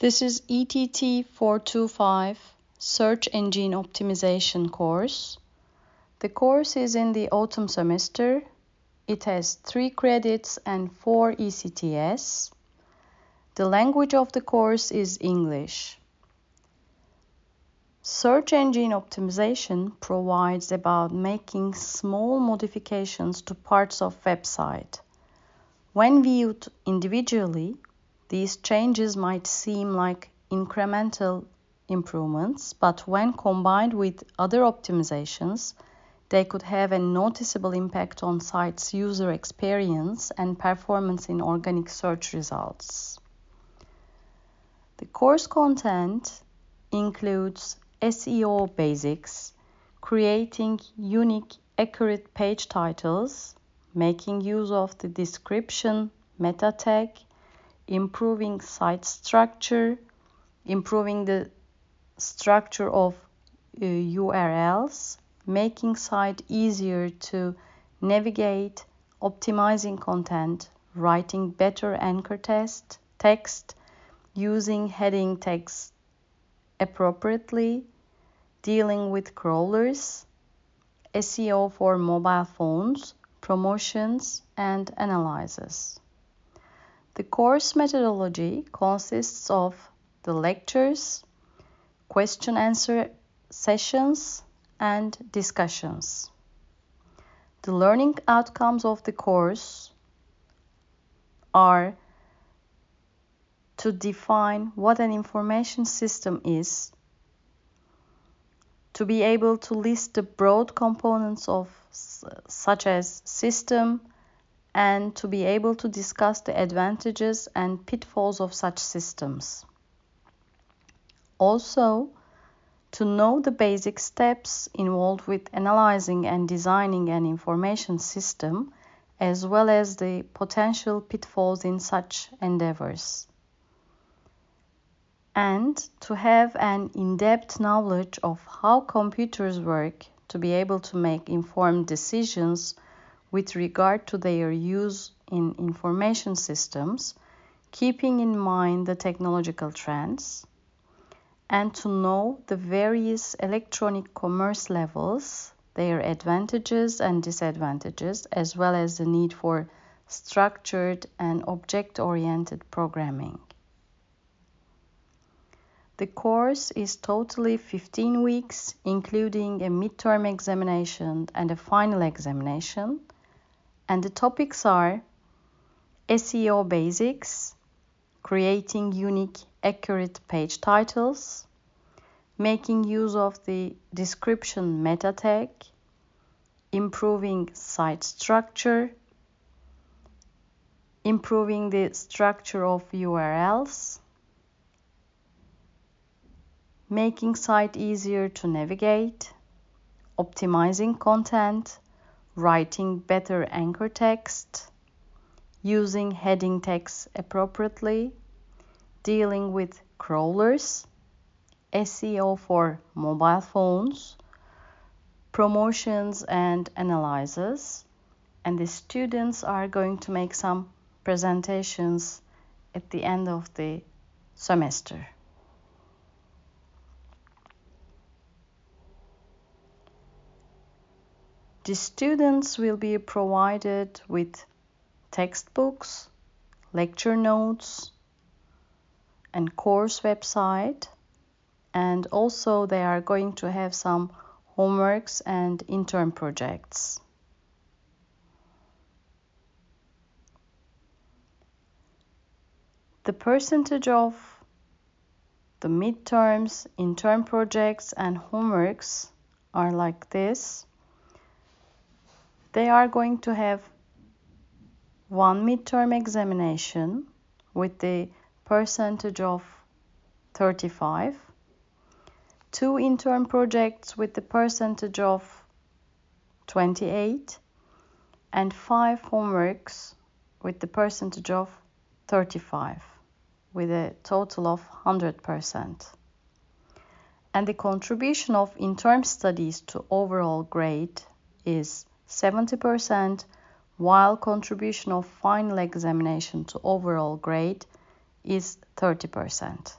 This is ETT 425 Search Engine Optimization course. The course is in the autumn semester. It has 3 credits and 4 ECTS. The language of the course is English. Search engine optimization provides about making small modifications to parts of website. When viewed individually, these changes might seem like incremental improvements, but when combined with other optimizations, they could have a noticeable impact on site's user experience and performance in organic search results. The course content includes SEO basics, creating unique, accurate page titles, making use of the description meta tag, improving site structure, improving the structure of uh, URLs, making site easier to navigate, optimizing content, writing better anchor test, text, using heading text appropriately, dealing with crawlers, SEO for mobile phones, promotions, and analysis. The course methodology consists of the lectures, question answer sessions, and discussions. The learning outcomes of the course are to define what an information system is, to be able to list the broad components of such as system, and to be able to discuss the advantages and pitfalls of such systems. Also, to know the basic steps involved with analyzing and designing an information system, as well as the potential pitfalls in such endeavors. And to have an in depth knowledge of how computers work to be able to make informed decisions with regard to their use in information systems, keeping in mind the technological trends, and to know the various electronic commerce levels, their advantages and disadvantages, as well as the need for structured and object oriented programming. The course is totally 15 weeks, including a midterm examination and a final examination and the topics are SEO basics, creating unique, accurate page titles, making use of the description meta tag, improving site structure, improving the structure of URLs, making site easier to navigate, optimizing content, writing better anchor text, using heading text appropriately, dealing with crawlers, SEO for mobile phones, promotions and analysis, and the students are going to make some presentations at the end of the semester. The students will be provided with textbooks, lecture notes, and course website and also they are going to have some homeworks and intern projects. The percentage of the midterms, intern projects and homeworks are like this they are going to have one midterm examination with the percentage of 35, two intern projects with the percentage of 28, and five homeworks with the percentage of 35, with a total of 100%. And the contribution of intern studies to overall grade is 70%, while contribution of final examination to overall grade is 30%.